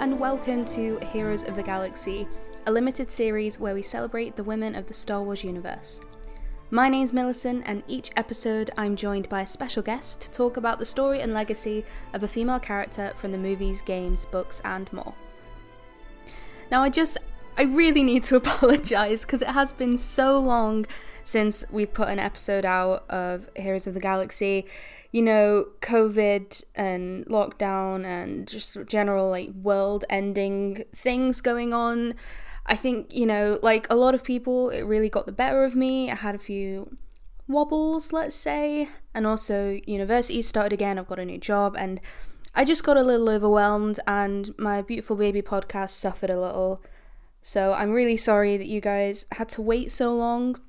and welcome to Heroes of the Galaxy, a limited series where we celebrate the women of the Star Wars universe. My name's Millicent, and each episode I'm joined by a special guest to talk about the story and legacy of a female character from the movies, games, books, and more. Now, I just, I really need to apologise because it has been so long since we've put an episode out of Heroes of the Galaxy you know, COVID and lockdown and just general like world ending things going on. I think, you know, like a lot of people, it really got the better of me. I had a few wobbles, let's say. And also, university started again. I've got a new job and I just got a little overwhelmed and my beautiful baby podcast suffered a little. So I'm really sorry that you guys had to wait so long.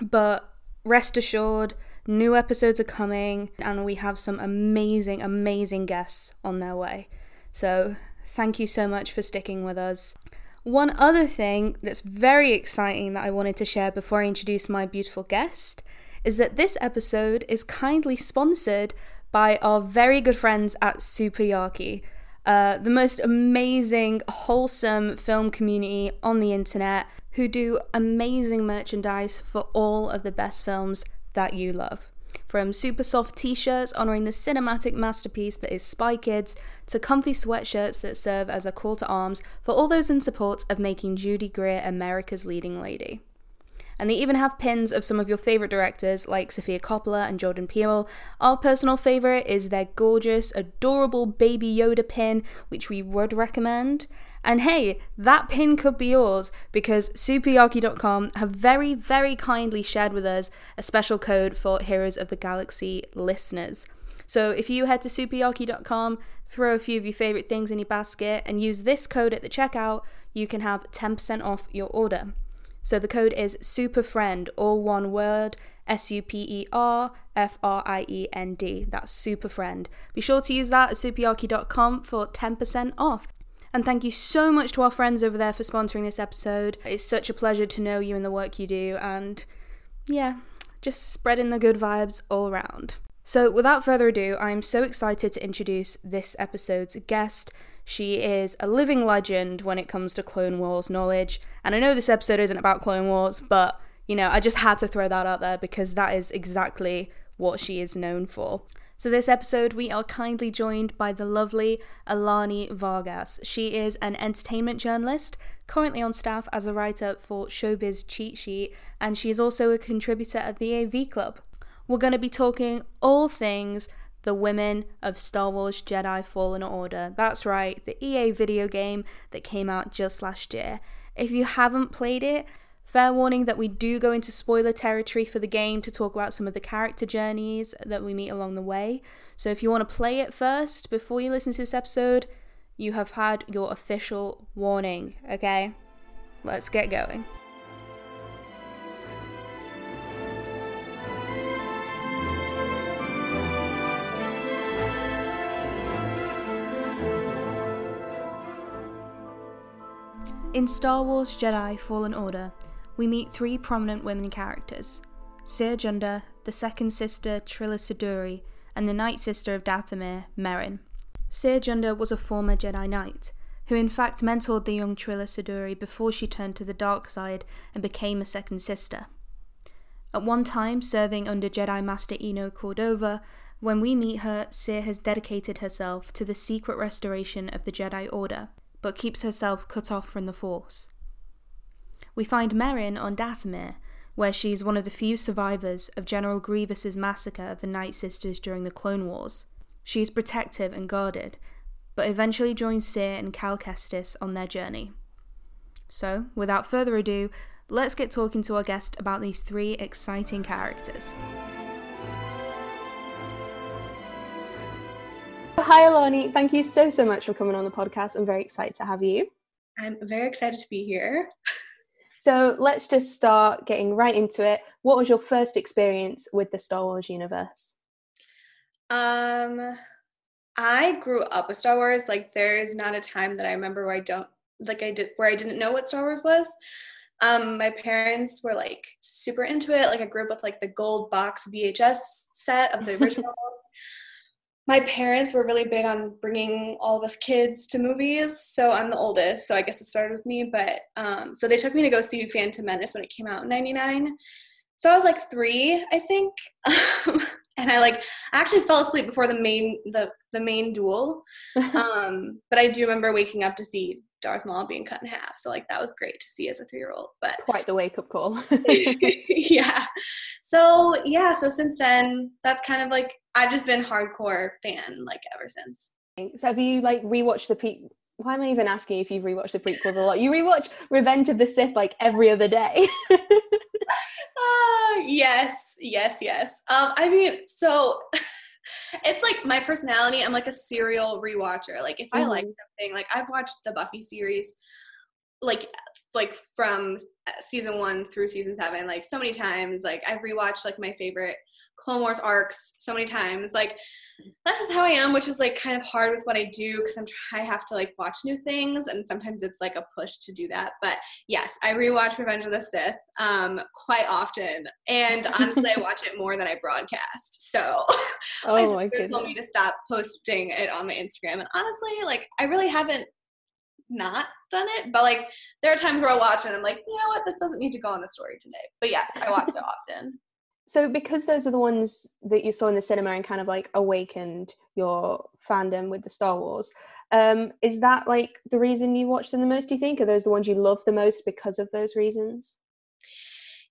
But rest assured, New episodes are coming, and we have some amazing, amazing guests on their way. So, thank you so much for sticking with us. One other thing that's very exciting that I wanted to share before I introduce my beautiful guest is that this episode is kindly sponsored by our very good friends at Super Yaki, uh, the most amazing, wholesome film community on the internet who do amazing merchandise for all of the best films that you love. From super soft t shirts honouring the cinematic masterpiece that is Spy Kids, to comfy sweatshirts that serve as a call to arms for all those in support of making Judy Greer America's leading lady. And they even have pins of some of your favourite directors like Sofia Coppola and Jordan Peele. Our personal favourite is their gorgeous, adorable baby Yoda pin, which we would recommend. And hey, that pin could be yours because superyaki.com have very, very kindly shared with us a special code for Heroes of the Galaxy listeners. So if you head to superyaki.com, throw a few of your favorite things in your basket, and use this code at the checkout, you can have 10% off your order. So the code is SUPERFRIEND, all one word, S U P E R F R I E N D. That's SUPERFRIEND. Be sure to use that at superyaki.com for 10% off. And thank you so much to our friends over there for sponsoring this episode. It's such a pleasure to know you and the work you do, and yeah, just spreading the good vibes all around. So, without further ado, I'm so excited to introduce this episode's guest. She is a living legend when it comes to Clone Wars knowledge. And I know this episode isn't about Clone Wars, but you know, I just had to throw that out there because that is exactly what she is known for. So, this episode, we are kindly joined by the lovely Alani Vargas. She is an entertainment journalist, currently on staff as a writer for Showbiz Cheat Sheet, and she is also a contributor at the AV Club. We're going to be talking all things the women of Star Wars Jedi Fallen Order. That's right, the EA video game that came out just last year. If you haven't played it, Fair warning that we do go into spoiler territory for the game to talk about some of the character journeys that we meet along the way. So if you want to play it first before you listen to this episode, you have had your official warning, okay? Let's get going. In Star Wars Jedi Fallen Order, we meet three prominent women characters Cere Junda, the second sister Trilla Suduri, and the Night Sister of Dathomir, Merrin. Cere Junda was a former Jedi Knight, who in fact mentored the young Trilla Suduri before she turned to the dark side and became a second sister. At one time, serving under Jedi Master Eno Cordova, when we meet her, Cere has dedicated herself to the secret restoration of the Jedi Order, but keeps herself cut off from the Force. We find Merrin on Dathomir, where she is one of the few survivors of General Grievous's massacre of the Night Sisters during the Clone Wars. She is protective and guarded, but eventually joins Cere and Cal Kestis on their journey. So, without further ado, let's get talking to our guest about these three exciting characters. Hi, Alani. Thank you so, so much for coming on the podcast. I'm very excited to have you. I'm very excited to be here. So let's just start getting right into it. What was your first experience with the Star Wars universe? Um, I grew up with Star Wars. Like, there is not a time that I remember where I don't like I did where I didn't know what Star Wars was. Um, my parents were like super into it. Like, I grew up with like the gold box VHS set of the originals. My parents were really big on bringing all of us kids to movies. So I'm the oldest, so I guess it started with me. But um, so they took me to go see Phantom Menace when it came out in '99. So I was like three, I think, and I like I actually fell asleep before the main the the main duel. um, but I do remember waking up to see Darth Maul being cut in half. So like that was great to see as a three year old. But quite the wake up call. yeah. So yeah, so since then that's kind of like I've just been hardcore fan like ever since. So have you like rewatched the pre why am I even asking if you've rewatched the prequels a lot? You rewatch Revenge of the Sith like every other day. uh, yes, yes, yes. Um, I mean, so it's like my personality. I'm like a serial rewatcher. Like if I mm-hmm. like something, like I've watched the Buffy series, like like from season one through season seven, like so many times. Like I've rewatched like my favorite Clone Wars arcs so many times. Like that's just how I am, which is like kind of hard with what I do because I'm I have to like watch new things, and sometimes it's like a push to do that. But yes, I rewatch Revenge of the Sith um, quite often, and honestly, I watch it more than I broadcast. So oh my goodness, told me to stop posting it on my Instagram, and honestly, like I really haven't not done it, but like there are times where I watch it and I'm like, you know what, this doesn't need to go on the story today. But yes, I watch it often so because those are the ones that you saw in the cinema and kind of like awakened your fandom with the Star Wars, um, is that like the reason you watch them the most? Do you think? Are those the ones you love the most because of those reasons?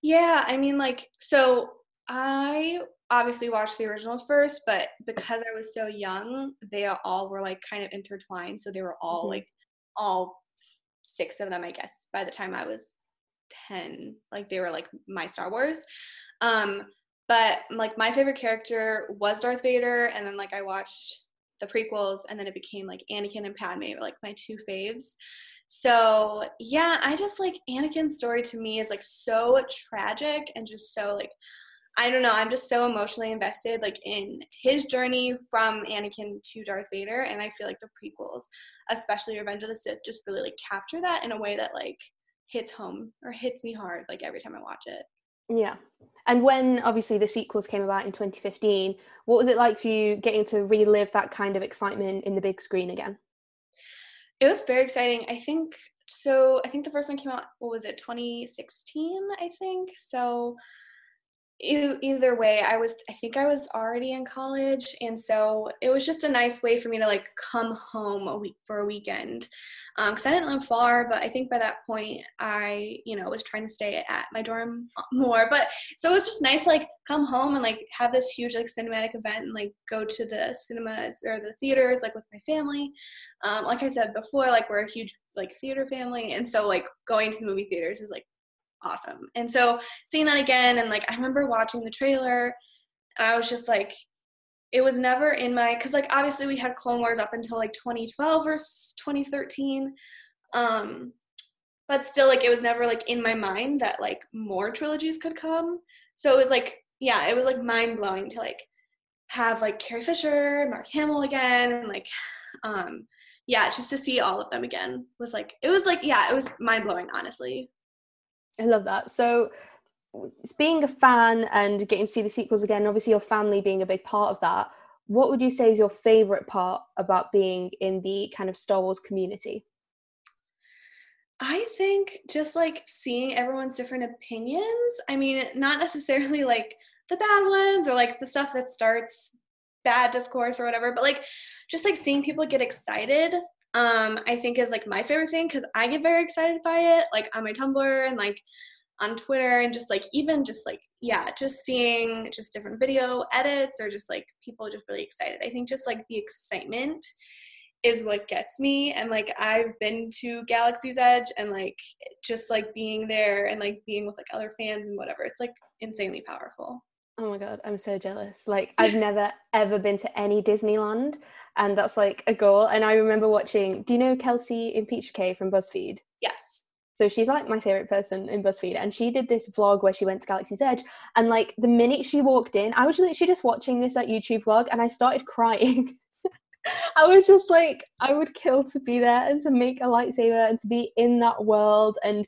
Yeah, I mean, like, so I obviously watched the originals first, but because I was so young, they all were like kind of intertwined. So they were all mm-hmm. like all six of them, I guess, by the time I was 10. Like they were like my Star Wars. Um, but like my favorite character was Darth Vader, and then like I watched the prequels, and then it became like Anakin and Padme were like my two faves. So yeah, I just like Anakin's story to me is like so tragic and just so like I don't know, I'm just so emotionally invested like in his journey from Anakin to Darth Vader and I feel like the prequels, especially Revenge of the Sith just really like capture that in a way that like hits home or hits me hard like every time I watch it. Yeah. And when obviously the sequels came about in 2015, what was it like for you getting to relive that kind of excitement in the big screen again? It was very exciting. I think so. I think the first one came out, what was it, 2016, I think. So either way i was i think i was already in college and so it was just a nice way for me to like come home a week for a weekend because um, i didn't live far but i think by that point i you know was trying to stay at my dorm more but so it was just nice to like come home and like have this huge like cinematic event and like go to the cinemas or the theaters like with my family um, like i said before like we're a huge like theater family and so like going to the movie theaters is like awesome. And so seeing that again, and like I remember watching the trailer, I was just like, it was never in my because like obviously we had Clone Wars up until like 2012 or 2013, um, but still like it was never like in my mind that like more trilogies could come. So it was like yeah, it was like mind blowing to like have like Carrie Fisher, Mark Hamill again, and like um yeah, just to see all of them again was like it was like yeah, it was mind blowing honestly. I love that. So, being a fan and getting to see the sequels again, obviously your family being a big part of that. What would you say is your favorite part about being in the kind of Star Wars community? I think just like seeing everyone's different opinions. I mean, not necessarily like the bad ones or like the stuff that starts bad discourse or whatever, but like just like seeing people get excited um i think is like my favorite thing because i get very excited by it like on my tumblr and like on twitter and just like even just like yeah just seeing just different video edits or just like people just really excited. I think just like the excitement is what gets me and like i've been to galaxy's edge and like just like being there and like being with like other fans and whatever it's like insanely powerful Oh my god, I'm so jealous. Like I've never ever been to any Disneyland and that's like a goal. And I remember watching, do you know Kelsey Impicciche from BuzzFeed? Yes. So she's like my favorite person in BuzzFeed, and she did this vlog where she went to Galaxy's Edge. And like the minute she walked in, I was literally just watching this like YouTube vlog, and I started crying. I was just like, I would kill to be there and to make a lightsaber and to be in that world. And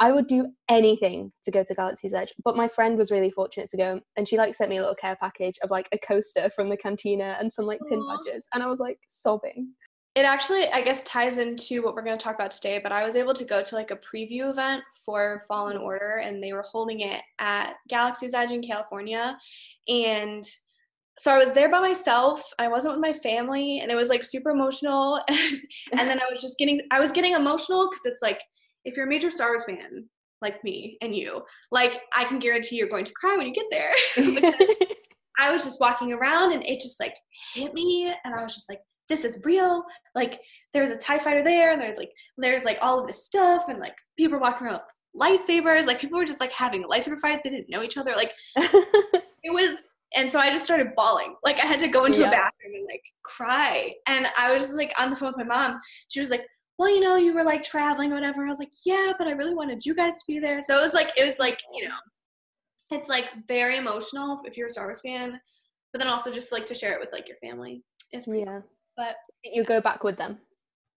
I would do anything to go to Galaxy's Edge. But my friend was really fortunate to go, and she like sent me a little care package of like a coaster from the cantina and some like pin badges, and I was like sobbing. It actually, I guess, ties into what we're going to talk about today. But I was able to go to like a preview event for Fallen mm. Order, and they were holding it at Galaxy's Edge in California, and so I was there by myself. I wasn't with my family, and it was like super emotional. and then I was just getting, I was getting emotional because it's like if you're a major Star Wars fan like me and you, like I can guarantee you're going to cry when you get there. I was just walking around and it just like hit me, and I was just like, this is real. Like there's a TIE fighter there, and there's like there's like all of this stuff, and like people are walking around with lightsabers. Like people were just like having lightsaber fights. They didn't know each other. Like it was and so I just started bawling. Like I had to go into yeah. a bathroom and like cry. And I was just like on the phone with my mom. She was like, well, you know, you were like traveling or whatever. I was like, yeah, but I really wanted you guys to be there. So it was like, it was like, you know, it's like very emotional if you're a Star Wars fan, but then also just like to share it with like your family. It's yeah. Cool. But you go back with them.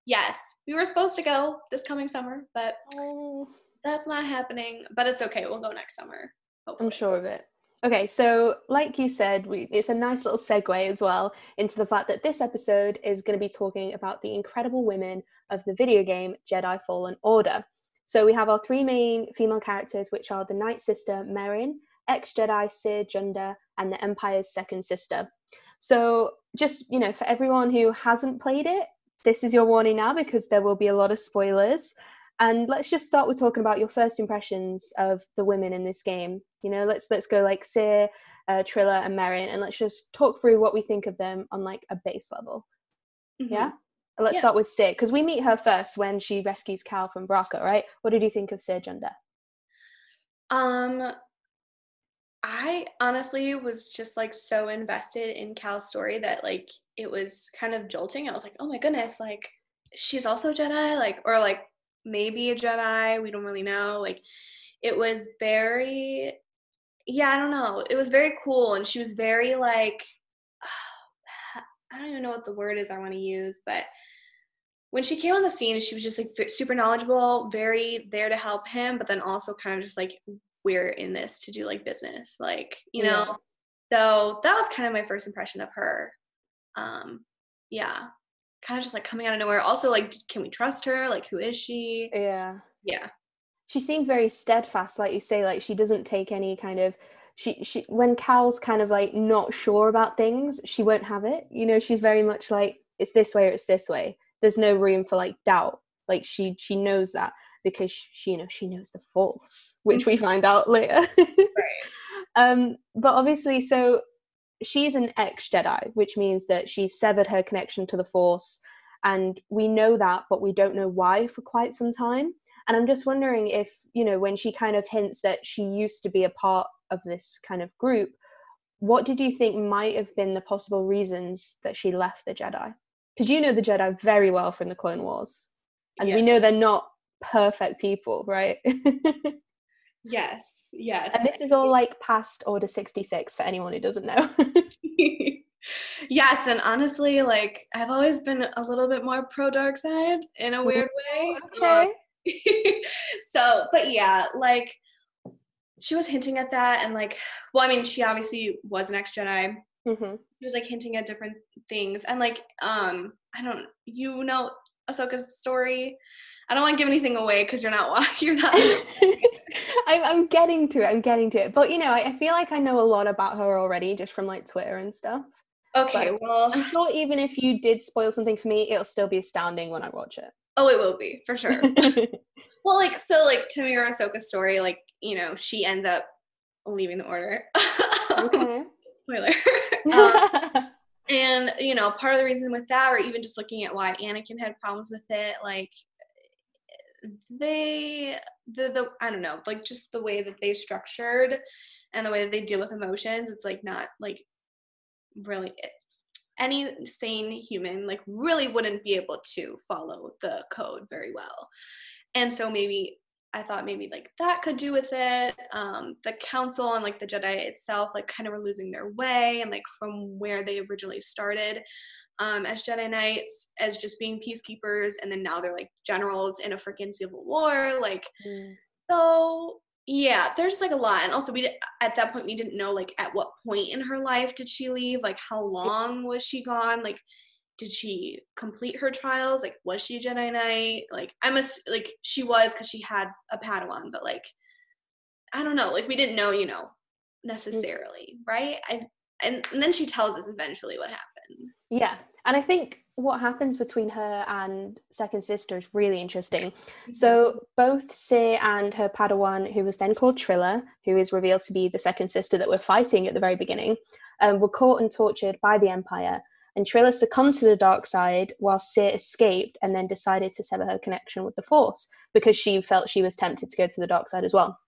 Yes, we were supposed to go this coming summer, but oh. that's not happening. But it's okay. We'll go next summer. Hopefully. I'm sure of it. Okay, so like you said, we, it's a nice little segue as well into the fact that this episode is going to be talking about the incredible women of the video game Jedi Fallen Order. So we have our three main female characters, which are the Night Sister Merrin, ex Jedi Cere Junda, and the Empire's second sister. So just you know, for everyone who hasn't played it, this is your warning now because there will be a lot of spoilers. And let's just start with talking about your first impressions of the women in this game. You know, let's let's go like Cere, uh, Trilla, and Merrin, and let's just talk through what we think of them on like a base level. Mm-hmm. Yeah. Let's yeah. start with Cere because we meet her first when she rescues Cal from Bracca, right? What did you think of Cere Junda? Um, I honestly was just like so invested in Cal's story that like it was kind of jolting. I was like, oh my goodness, like she's also Jedi, like or like maybe a Jedi. We don't really know. Like it was very yeah, I don't know. It was very cool and she was very like I don't even know what the word is I want to use, but when she came on the scene, she was just like super knowledgeable, very there to help him, but then also kind of just like we're in this to do like business, like, you know. So that was kind of my first impression of her. Um yeah kind of just like coming out of nowhere. Also, like, can we trust her? Like, who is she? Yeah. Yeah. She seemed very steadfast, like you say, like she doesn't take any kind of she she when Cal's kind of like not sure about things, she won't have it. You know, she's very much like it's this way or it's this way. There's no room for like doubt. Like she she knows that because she, you know she knows the force, which we find out later. right. Um, but obviously, so she's an ex Jedi, which means that she severed her connection to the Force. And we know that, but we don't know why for quite some time. And I'm just wondering if, you know, when she kind of hints that she used to be a part of this kind of group, what did you think might have been the possible reasons that she left the Jedi? Because you know the Jedi very well from the Clone Wars. And yeah. we know they're not perfect people, right? Yes, yes. And this is all like past Order 66 for anyone who doesn't know. yes, and honestly, like I've always been a little bit more pro dark side in a weird way. Okay. Um, so, but yeah, like she was hinting at that, and like, well, I mean, she obviously was an ex Jedi. Mm-hmm. She was like hinting at different things, and like, um, I don't, you know, Ahsoka's story. I don't want to give anything away because you're not you're not. I'm, I'm getting to it. I'm getting to it. But you know, I, I, feel like I know a lot about her already just from like Twitter and stuff. Okay, but well, I'm sure even if you did spoil something for me, it'll still be astounding when I watch it. Oh, it will be for sure. well, like so, like Temuera Ahsoka's story, like you know, she ends up leaving the order. okay. Spoiler. um, and you know, part of the reason with that, or even just looking at why Anakin had problems with it, like they the the I don't know, like just the way that they structured and the way that they deal with emotions, it's like not like really any sane human like really wouldn't be able to follow the code very well. And so maybe I thought maybe like that could do with it. Um, the council and like the Jedi itself, like kind of were losing their way and like from where they originally started um, as Jedi Knights, as just being peacekeepers, and then now they're like generals in a freaking civil war. Like, mm. So yeah, there's like a lot, and also we at that point we didn't know like at what point in her life did she leave? Like how long was she gone? Like did she complete her trials? Like was she a Jedi Knight? Like I'm a like she was because she had a Padawan, but like I don't know. Like we didn't know, you know, necessarily, right? I and, and then she tells us eventually what happened. Yeah, and I think what happens between her and second sister is really interesting. Mm-hmm. So both Cere and her Padawan, who was then called Trilla, who is revealed to be the second sister that we're fighting at the very beginning, um, were caught and tortured by the Empire. And Trilla succumbed to the dark side while Cere escaped and then decided to sever her connection with the Force because she felt she was tempted to go to the dark side as well.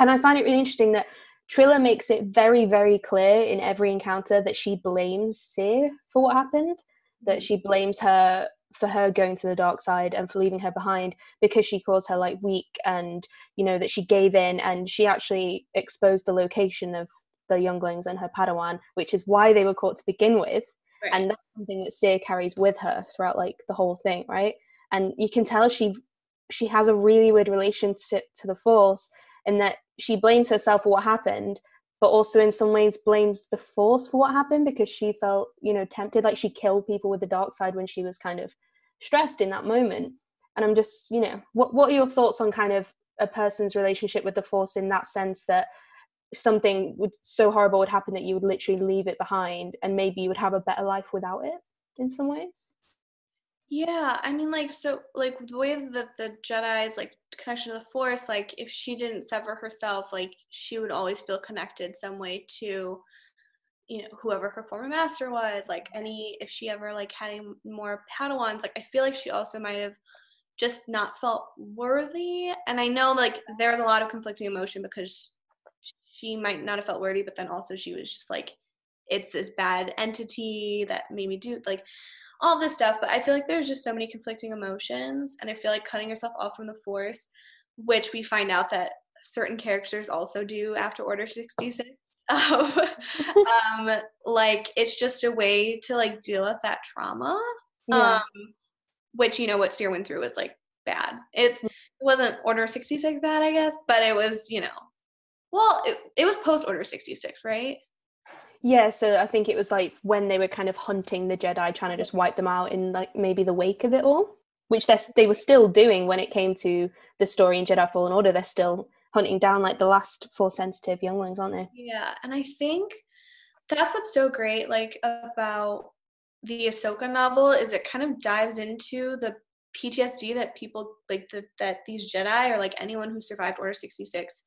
And I find it really interesting that Trilla makes it very, very clear in every encounter that she blames Cere for what happened that she blames her for her going to the dark side and for leaving her behind because she calls her like weak and you know that she gave in and she actually exposed the location of the younglings and her padawan which is why they were caught to begin with right. and that's something that Cere carries with her throughout like the whole thing right and you can tell she she has a really weird relationship to the force in that she blames herself for what happened but also in some ways blames the force for what happened because she felt you know tempted like she killed people with the dark side when she was kind of stressed in that moment and i'm just you know what what are your thoughts on kind of a person's relationship with the force in that sense that something would so horrible would happen that you would literally leave it behind and maybe you would have a better life without it in some ways yeah, I mean, like, so, like, the way that the Jedi's, like, connection to the Force, like, if she didn't sever herself, like, she would always feel connected some way to, you know, whoever her former master was. Like, any, if she ever, like, had any more Padawans, like, I feel like she also might have just not felt worthy. And I know, like, there's a lot of conflicting emotion because she might not have felt worthy, but then also she was just like, it's this bad entity that made me do, like, all this stuff. But I feel like there's just so many conflicting emotions. And I feel like cutting yourself off from the force, which we find out that certain characters also do after Order 66. Um, like it's just a way to like deal with that trauma. Yeah. Um, which you know what Cere went through was like bad. It's it wasn't Order 66 bad, I guess, but it was, you know, well, it, it was post Order 66, right? Yeah, so I think it was like when they were kind of hunting the Jedi, trying to just wipe them out in like maybe the wake of it all, which they they were still doing when it came to the story in Jedi Fallen Order. They're still hunting down like the last force sensitive younglings, aren't they? Yeah, and I think that's what's so great, like about the Ahsoka novel, is it kind of dives into the PTSD that people like the, that these Jedi or like anyone who survived Order sixty six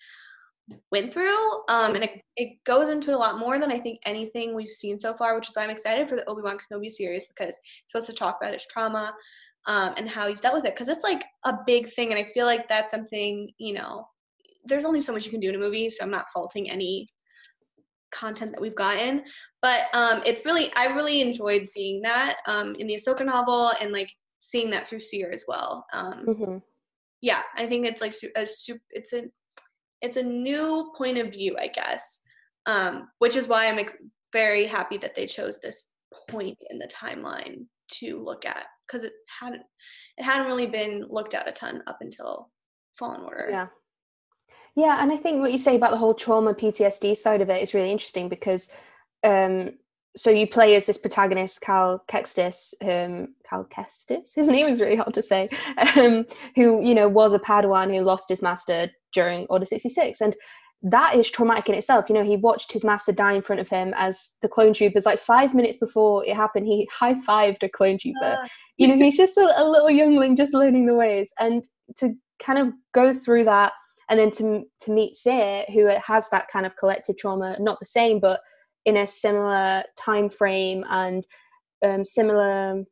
went through. Um, and it, it goes into a lot more than I think anything we've seen so far, which is why I'm excited for the Obi Wan Kenobi series because it's supposed to talk about his trauma um, and how he's dealt with it. Because it's like a big thing. And I feel like that's something, you know, there's only so much you can do in a movie. So I'm not faulting any content that we've gotten. But um, it's really, I really enjoyed seeing that um, in the Ahsoka novel and like seeing that through Cere as well. Um, mm-hmm. Yeah, I think it's like a super, it's a it's a new point of view, I guess, um, which is why I'm ex- very happy that they chose this point in the timeline to look at because it hadn't it hadn't really been looked at a ton up until Fallen Order. Yeah. Yeah, and I think what you say about the whole trauma PTSD side of it is really interesting because um, so you play as this protagonist, Cal Kestis, um, Cal Kestis, his name is really hard to say, um, who, you know, was a Padawan who lost his master during Order 66. And that is traumatic in itself. You know, he watched his master die in front of him as the clone troopers, like five minutes before it happened, he high fived a clone trooper. Uh. You know, he's just a, a little youngling just learning the ways. And to kind of go through that and then to, to meet Cere, who has that kind of collective trauma, not the same, but in a similar time frame and um, similar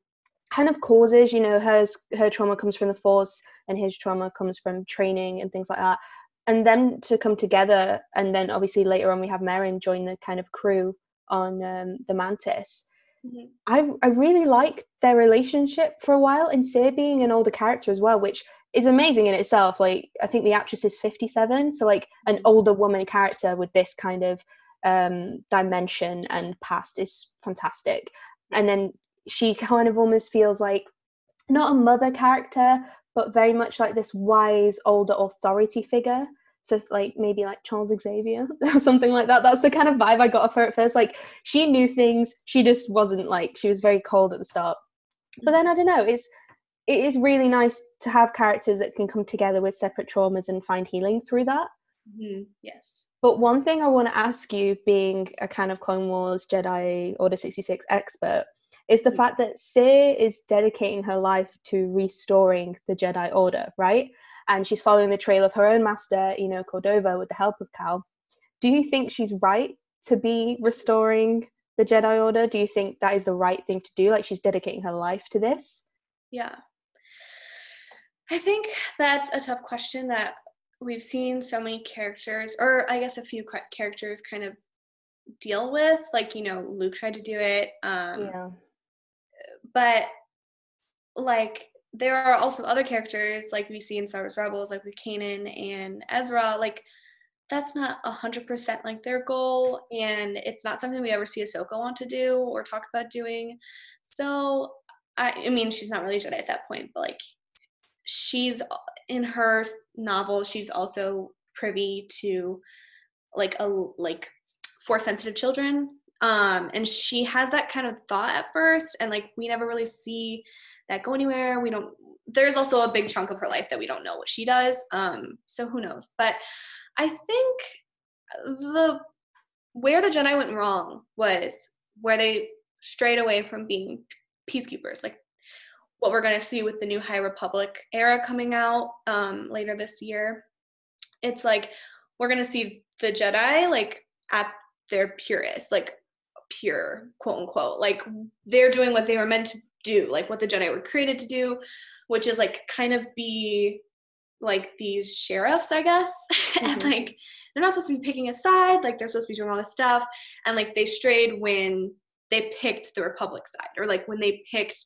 kind of causes you know hers her trauma comes from the force and his trauma comes from training and things like that and then to come together and then obviously later on we have Merrin join the kind of crew on um, the Mantis. Mm-hmm. I I really like their relationship for a while, and Cere being an older character as well, which is amazing in itself. Like I think the actress is fifty seven, so like an mm-hmm. older woman character with this kind of um, dimension and past is fantastic. And then she kind of almost feels like not a mother character, but very much like this wise older authority figure so like maybe like Charles Xavier or something like that. That's the kind of vibe I got of her at first. Like she knew things, she just wasn't like she was very cold at the start. But then I don't know, it's it is really nice to have characters that can come together with separate traumas and find healing through that. Mm-hmm. Yes. But one thing I want to ask you, being a kind of Clone Wars Jedi Order 66 expert, is the mm-hmm. fact that Cere is dedicating her life to restoring the Jedi Order, right? and she's following the trail of her own master, you know, Cordova, with the help of Cal. Do you think she's right to be restoring the Jedi Order? Do you think that is the right thing to do? Like she's dedicating her life to this? Yeah. I think that's a tough question that we've seen so many characters, or I guess a few characters kind of deal with. Like, you know, Luke tried to do it. Um, yeah. But like there are also other characters like we see in Star Wars Rebels, like with Kanan and Ezra, like that's not a hundred percent like their goal, and it's not something we ever see Ahsoka want to do or talk about doing. So I, I mean, she's not really Jedi at that point, but like she's in her novel, she's also privy to like a like force sensitive children um and she has that kind of thought at first and like we never really see that go anywhere. We don't there's also a big chunk of her life that we don't know what she does. Um, so who knows? But I think the where the Jedi went wrong was where they strayed away from being peacekeepers. Like what we're going to see with the new High Republic era coming out um, later this year. It's like we're going to see the Jedi like at their purest, like pure, quote unquote. Like they're doing what they were meant to do, like what the Jedi were created to do, which is like kind of be like these sheriffs, I guess. Mm-hmm. and like they're not supposed to be picking a side, like they're supposed to be doing all this stuff. And like they strayed when they picked the Republic side, or like when they picked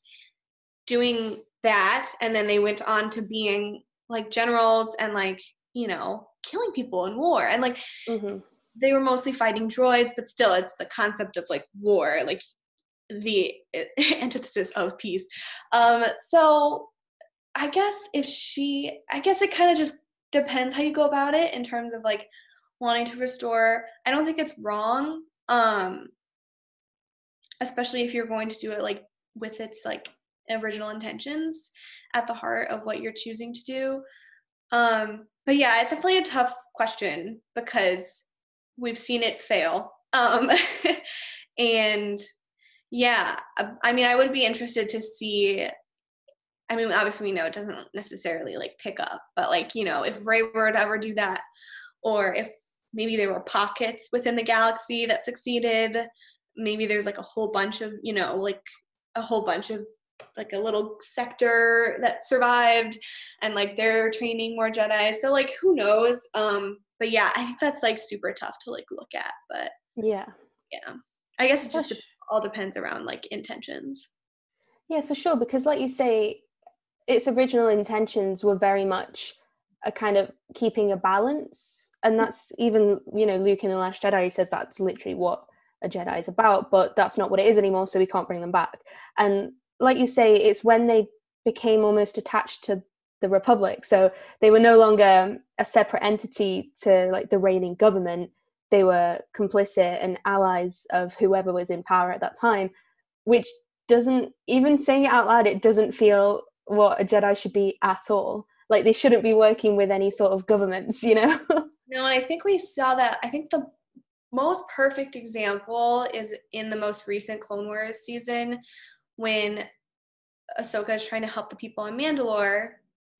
doing that, and then they went on to being like generals and like, you know, killing people in war. And like mm-hmm. they were mostly fighting droids, but still it's the concept of like war. Like the antithesis of peace. Um, so I guess if she, I guess it kind of just depends how you go about it in terms of like wanting to restore. I don't think it's wrong, um, especially if you're going to do it like with its like original intentions at the heart of what you're choosing to do. Um, but yeah, it's definitely a tough question because we've seen it fail. Um, and yeah, uh, I mean, I would be interested to see. I mean, obviously, we know it doesn't necessarily like pick up, but like, you know, if Rey were to ever do that, or if maybe there were pockets within the galaxy that succeeded, maybe there's like a whole bunch of, you know, like a whole bunch of like a little sector that survived and like they're training more Jedi. So like who knows? Um but yeah, I think that's like super tough to like look at, but yeah. Yeah. I guess it's just all depends around like intentions. Yeah, for sure. Because, like you say, its original intentions were very much a kind of keeping a balance. And that's even, you know, Luke in The Last Jedi says that's literally what a Jedi is about, but that's not what it is anymore, so we can't bring them back. And like you say, it's when they became almost attached to the Republic. So they were no longer a separate entity to like the reigning government they were complicit and allies of whoever was in power at that time, which doesn't even saying it out loud, it doesn't feel what a Jedi should be at all. Like they shouldn't be working with any sort of governments, you know? no, and I think we saw that. I think the most perfect example is in the most recent Clone Wars season when Ahsoka is trying to help the people on Mandalore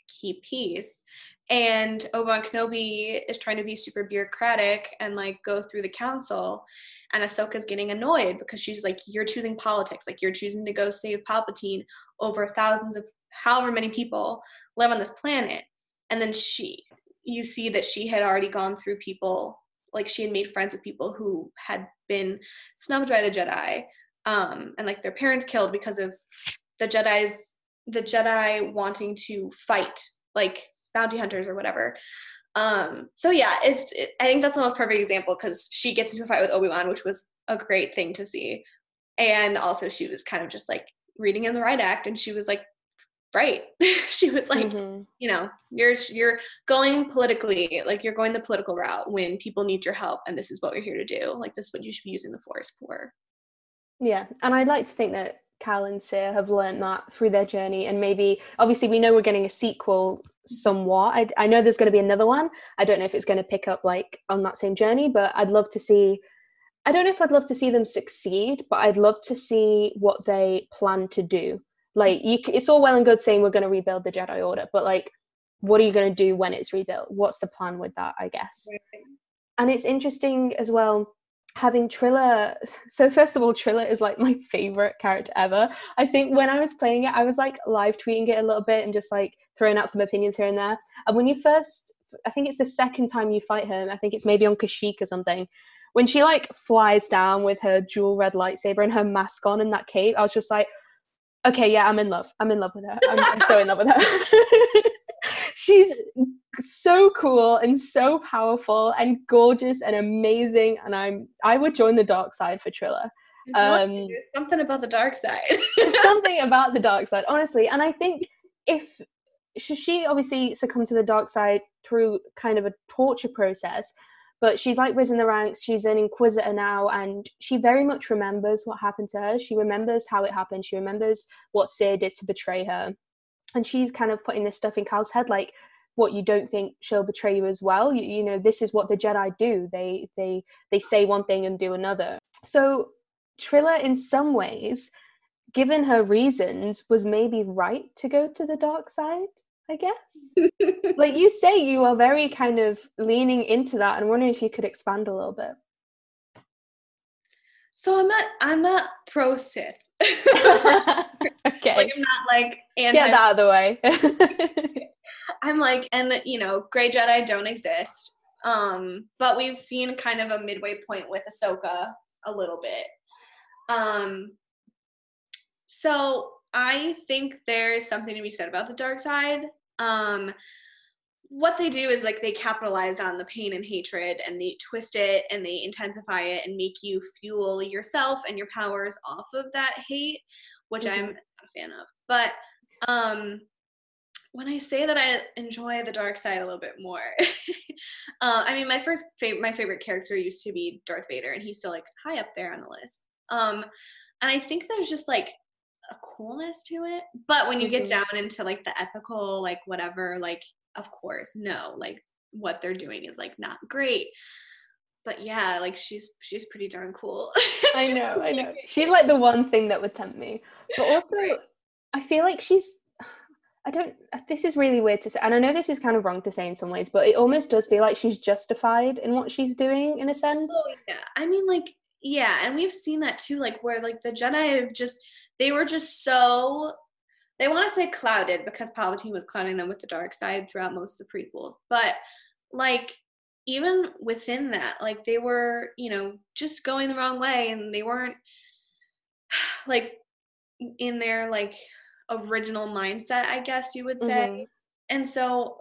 keep peace and Obi-Wan Kenobi is trying to be super bureaucratic and like go through the council and Ahsoka's getting annoyed because she's like you're choosing politics. Like you're choosing to go save Palpatine over thousands of however many people live on this planet. And then she you see that she had already gone through people like she had made friends with people who had been snubbed by the Jedi um and like their parents killed because of the Jedi's the Jedi wanting to fight like bounty hunters or whatever. Um, so yeah, it's it, I think that's the most perfect example because she gets into a fight with Obi Wan, which was a great thing to see, and also she was kind of just like reading in the right act, and she was like right. she was like, mm-hmm. you know, you're you're going politically, like you're going the political route when people need your help, and this is what we're here to do. Like this is what you should be using the force for. Yeah, and I'd like to think that Cal and Cere have learned that through their journey, and maybe obviously we know we're getting a sequel somewhat. I, I know there's going to be another one. I don't know if it's going to pick up like on that same journey, but I'd love to see. I don't know if I'd love to see them succeed, but I'd love to see what they plan to do. Like, you, it's all well and good saying we're going to rebuild the Jedi Order, but like, what are you going to do when it's rebuilt? What's the plan with that? I guess. And it's interesting as well having Trilla. So first of all, Trilla is like my favorite character ever. I think when I was playing it, I was like live tweeting it a little bit and just like throwing out some opinions here and there. And when you first, I think it's the second time you fight her. I think it's maybe on Kashyyyk or something. When she like flies down with her jewel red lightsaber and her mask on in that cape, I was just like, okay, yeah, I'm in love. I'm in love with her. I'm, I'm so in love with her. She's so cool and so powerful and gorgeous and amazing. And I'm I would join the dark side for Trilla. Um, there's something about the dark side. something about the dark side, honestly. And I think if she obviously succumbed to the dark side through kind of a torture process, but she's like risen the ranks. She's an inquisitor now, and she very much remembers what happened to her. She remembers how it happened. She remembers what Cere did to betray her, and she's kind of putting this stuff in Cal's head, like what you don't think she'll betray you as well. You, you know this is what the jedi do. They they they say one thing and do another. So trilla in some ways given her reasons was maybe right to go to the dark side i guess? Like you say you are very kind of leaning into that. And wondering if you could expand a little bit. So i'm not i'm not pro sith okay like i'm not like anti- get that out of the way I'm like, and you know, gray Jedi don't exist. Um, but we've seen kind of a midway point with Ahsoka a little bit. Um, so I think there's something to be said about the dark side. Um, what they do is like they capitalize on the pain and hatred and they twist it and they intensify it and make you fuel yourself and your powers off of that hate, which mm-hmm. I'm a fan of. But um when I say that I enjoy the dark side a little bit more, uh, I mean, my first favorite, my favorite character used to be Darth Vader, and he's still like high up there on the list. Um, and I think there's just like a coolness to it. But when you get mm-hmm. down into like the ethical, like whatever, like of course, no, like what they're doing is like not great. But yeah, like she's she's pretty darn cool. I know, I know. She's like the one thing that would tempt me. But also, right. I feel like she's I don't. This is really weird to say, and I know this is kind of wrong to say in some ways, but it almost does feel like she's justified in what she's doing in a sense. Oh, yeah, I mean, like, yeah, and we've seen that too, like where like the Jedi have just they were just so they want to say clouded because Palpatine was clouding them with the dark side throughout most of the prequels, but like even within that, like they were, you know, just going the wrong way, and they weren't like in their like original mindset, I guess you would say. Mm-hmm. And so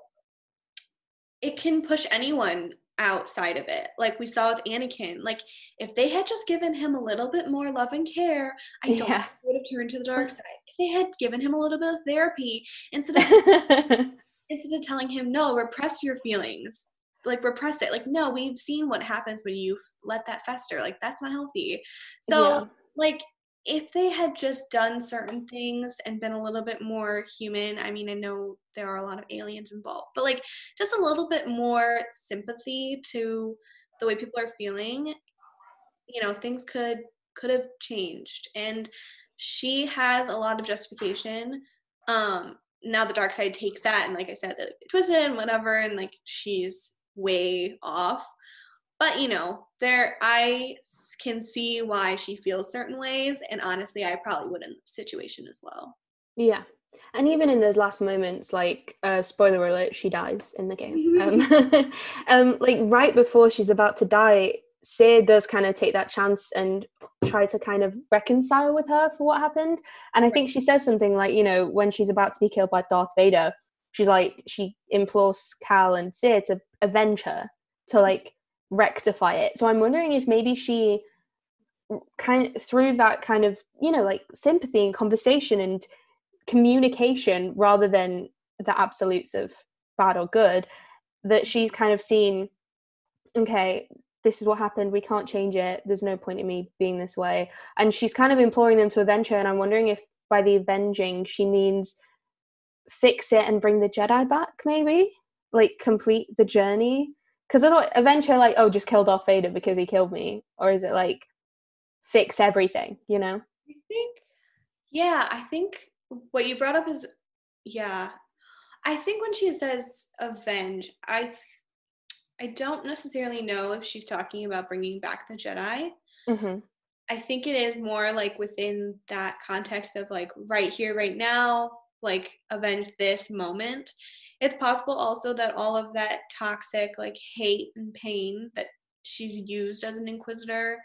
it can push anyone outside of it. Like we saw with Anakin. Like if they had just given him a little bit more love and care, I don't yeah. would have turned to the dark side. If they had given him a little bit of therapy instead of instead of telling him no, repress your feelings. Like repress it. Like no, we've seen what happens when you let that fester. Like that's not healthy. So yeah. like if they had just done certain things and been a little bit more human, I mean, I know there are a lot of aliens involved, but like just a little bit more sympathy to the way people are feeling, you know, things could could have changed. And she has a lot of justification. Um, now the dark side takes that and like I said, like, twisted and whatever, and like she's way off but you know there i can see why she feels certain ways and honestly i probably would in the situation as well yeah and even in those last moments like uh, spoiler alert she dies in the game mm-hmm. um, um, like right before she's about to die Cere does kind of take that chance and try to kind of reconcile with her for what happened. And I think she says something like, you know, when she's about to be killed by Darth Vader, she's like, she implores Cal and Cere to avenge her, to like rectify it. So I'm wondering if maybe she kind of, through that kind of, you know, like sympathy and conversation and communication rather than the absolutes of bad or good that she's kind of seen okay this is what happened we can't change it there's no point in me being this way. And she's kind of imploring them to avenge her and i'm wondering if by the avenging she means fix it and bring the jedi back maybe? Like complete the journey? Because i thought avenge her like oh just kill darth vader because he killed me. Or is it like fix everything you know? I think yeah i think what you brought up is yeah. I think when she says avenge i I don't necessarily know if she's talking about bringing back the Jedi. Mm-hmm. I think it is more like within that context of like right here, right now, like avenge this moment. It's possible also that all of that toxic, like hate and pain that she's used as an inquisitor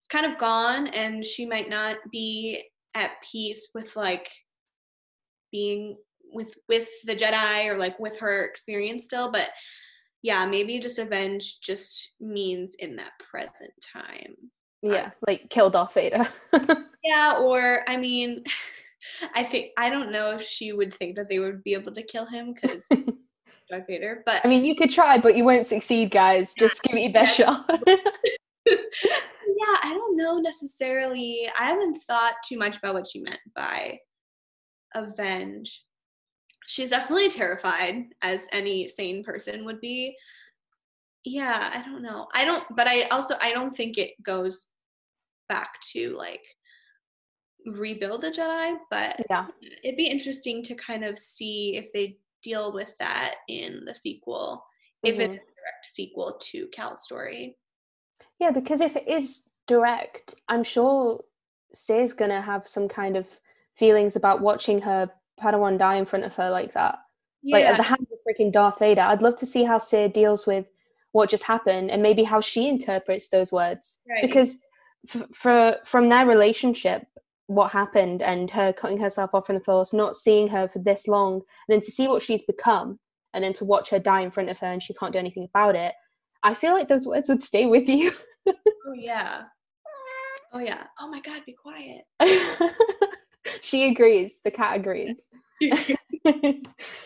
is kind of gone, and she might not be at peace with like being with with the Jedi or like with her experience still, but yeah, maybe just avenge just means in that present time. Yeah, um, like kill Darth Vader. yeah, or I mean, I think I don't know if she would think that they would be able to kill him because Darth Vader. But I mean, you could try, but you won't succeed, guys. Just give it your best shot. yeah, I don't know necessarily. I haven't thought too much about what she meant by avenge she's definitely terrified as any sane person would be. Yeah i don't know. I don't but i also i don't think it goes back to like rebuild the jedi but yeah. it'd be interesting to kind of see if they deal with that in the sequel mm-hmm. if it's a direct sequel to cal's story. Yeah because if it is direct i'm sure say's gonna have some kind of feelings about watching her Padawan die in front of her like that. Yeah. Like at the hands of freaking Darth Vader. I'd love to see how Say deals with what just happened and maybe how she interprets those words. Right. Because f- for from their relationship, what happened and her cutting herself off from the force, not seeing her for this long, and then to see what she's become, and then to watch her die in front of her and she can't do anything about it. I feel like those words would stay with you. oh yeah. Oh yeah. Oh my god, be quiet. she agrees. The cat agrees.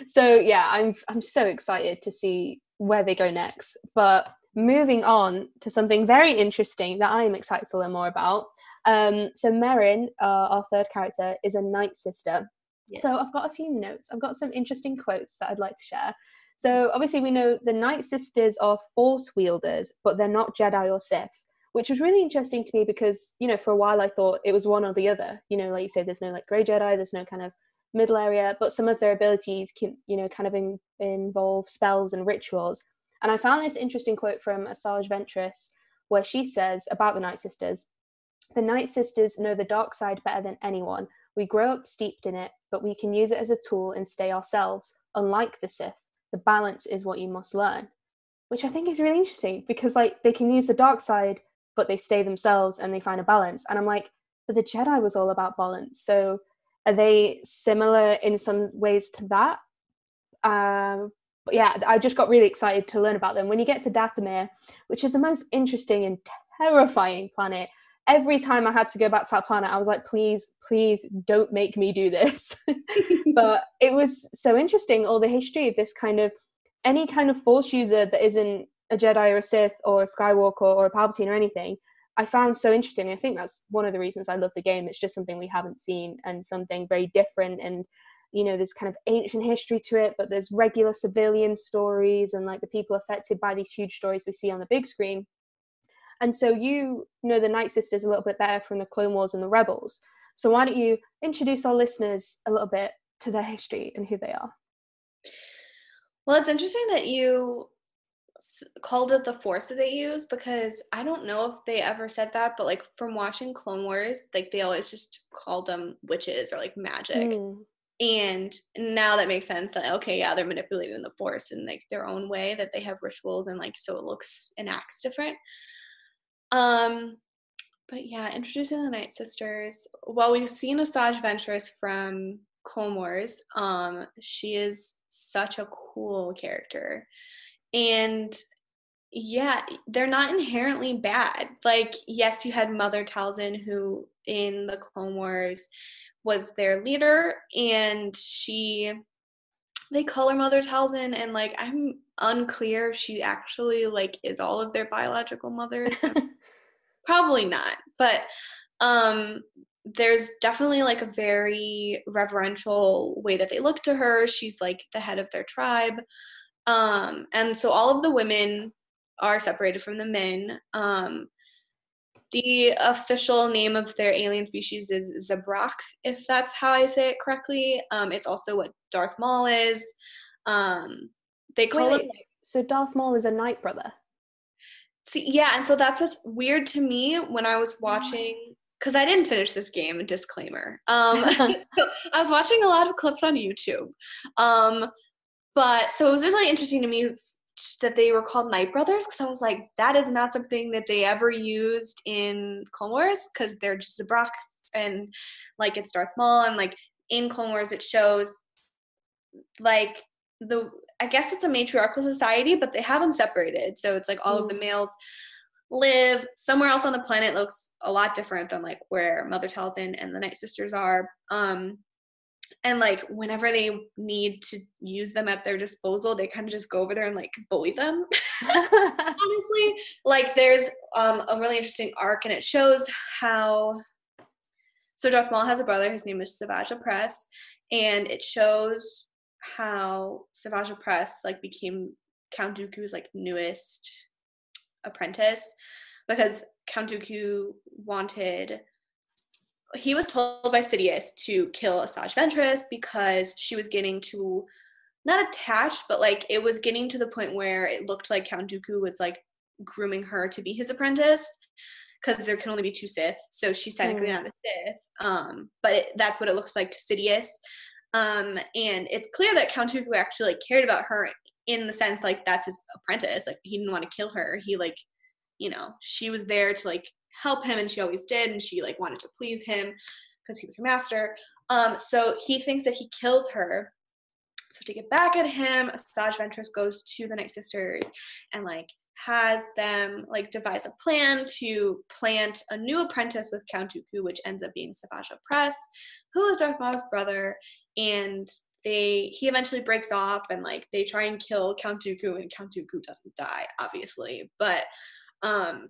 so yeah, I'm I'm so excited to see where they go next. But moving on to something very interesting that I'm excited to learn more about. Um, so Merrin, uh, our third character, is a Night Sister. Yes. So I've got a few notes. I've got some interesting quotes that I'd like to share. So obviously we know the Night Sisters are Force wielders, but they're not Jedi or Sith which was really interesting to me because you know for a while I thought it was one or the other. You know, like you say, there's no like grey Jedi, there's no kind of middle area, but some of their abilities can you know kind of in, involve spells and rituals. And I found this interesting quote from Asajj Ventress where she says about the Night Sisters. The Night Sisters know the dark side better than anyone. We grow up steeped in it, but we can use it as a tool and stay ourselves. Unlike the Sith, the balance is what you must learn. Which I think is really interesting because like they can use the dark side but they stay themselves and they find a balance. And I'm like, but the Jedi was all about balance. So are they similar in some ways to that? Um, but yeah, I just got really excited to learn about them. When you get to Dathomir, which is the most interesting and terrifying planet, every time I had to go back to that planet, I was like, please, please don't make me do this. but it was so interesting, all the history of this kind of any kind of force user that isn't a Jedi or a Sith or a Skywalker or a Palpatine or anything, I found so interesting. I think that's one of the reasons I love the game. It's just something we haven't seen and something very different. And, you know, there's kind of ancient history to it, but there's regular civilian stories and like the people affected by these huge stories we see on the big screen. And so you know the Night Sisters a little bit better from the Clone Wars and the Rebels. So why don't you introduce our listeners a little bit to their history and who they are? Well, it's interesting that you called it the force that they use because I don't know if they ever said that, but like from watching Clone Wars, like they always just called them witches or like magic. Mm. And now that makes sense that okay, yeah, they're manipulating the force in like their own way that they have rituals and like so it looks and acts different. Um but yeah, introducing the Night Sisters. Well, we've seen Asajj Ventress from Clone Wars. Um, she is such a cool character and yeah they're not inherently bad like yes you had mother talzin who in the clone wars was their leader, and she they call her Mother Talzin, and like I'm unclear if she actually like is all of their biological mothers. Probably not, but um there's definitely like a very reverential way that they look to her. She's like the head of their tribe. Um, and so all of the women are separated from the men. Um, the official name of their alien species is Zabrak, if that's how I say it correctly. Um, it's also what Darth Maul is. Um, they call Wait, him. So Darth Maul is a Night Brother. See, yeah, and so that's what's weird to me when I was watching because I didn't finish this game. Disclaimer. Um, I was watching a lot of clips on YouTube. Um, but so it was really interesting to me that they were called Night Brothers because I was like, that is not something that they ever used in Clone Wars because they're just Zabrak and like it's Darth Maul and like in Clone Wars it shows like the I guess it's a matriarchal society, but they have them separated. So it's like all mm. of the mm. males live somewhere else on the planet looks a lot different than like where Mother Talzin and the Night Sisters are. Um, and like whenever they need to use them at their disposal, they kind of just go over there and like bully them. Honestly, like there's um, a really interesting arc, and it shows how. So Darth Maul has a brother. His name is Savage Opress and it shows how Savage Opress like became Count Dooku's like newest apprentice because Count Dooku wanted he was told by Sidious to kill Asajj Ventress because she was getting to not attached, but like it was getting to the point where it looked like Count Dooku was like grooming her to be his apprentice because there can only be two Sith, so she's technically mm. not a Sith. Um, but it, that's what it looks like to Sidious. Um, and it's clear that Count Dooku actually like, cared about her in the sense like that's his apprentice like he didn't want to kill her he like you know she was there to like help him and she always did and she like wanted to please him because he was her master. Um so he thinks that he kills her. So to get back at him Asajj Ventress goes to the Night Sisters and like has them like devise a plan to plant a new apprentice with Count Dooku, which ends up being Savage Opress, who is Darth Maul's brother, and they he eventually breaks off and like they try and kill Count Dooku and Count Dooku doesn't die, obviously. But um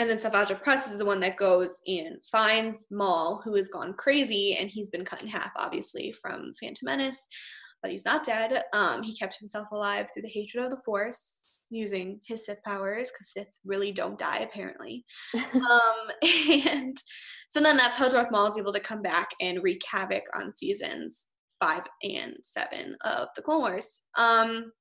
and then Savage Opress is the one that goes and finds Maul, who has gone crazy and he's been cut in half, obviously, from Phantom Menace, but he's not dead. Um, he kept himself alive through the hatred of the Force, using his Sith powers, because Sith really don't die, apparently. um, and so then that's how Darth Maul is able to come back and wreak havoc on seasons five and seven of the Clone Wars. Um,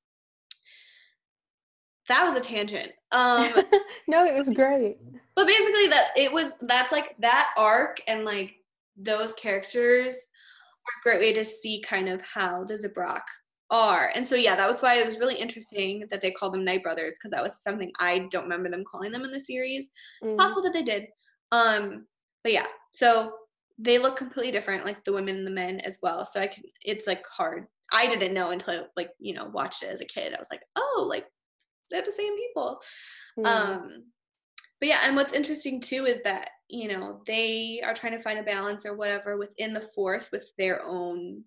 that was a tangent. Um, no, it was great. But basically, that it was that's like that arc and like those characters are a great way to see kind of how the Zabrak are. And so yeah, that was why it was really interesting that they called them Night Brothers because that was something I don't remember them calling them in the series. Mm. Possible that they did. Um, but yeah, so they look completely different, like the women and the men as well. So I can, it's like hard. I didn't know until I, like you know watched it as a kid. I was like, oh, like they're the same people. Mm. Um, but yeah, and what's interesting too is that you know they are trying to find a balance or whatever within the force with their own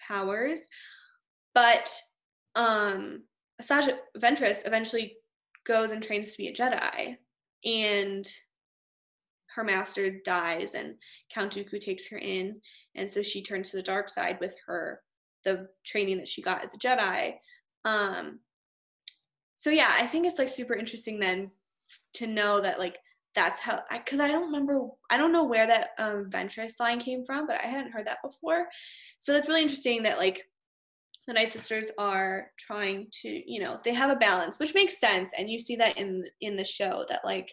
powers, but um, Asajj Ventress eventually goes and trains to be a Jedi, and her master dies and Count Dooku takes her in and so she turns to the dark side with her the training that she got as a Jedi. Um so yeah, I think it's like super interesting then to know that like that's how I because I don't remember I don't know where that um Ventress line came from, but I hadn't heard that before. So that's really interesting that like the Night Sisters are trying to, you know, they have a balance, which makes sense. And you see that in in the show that like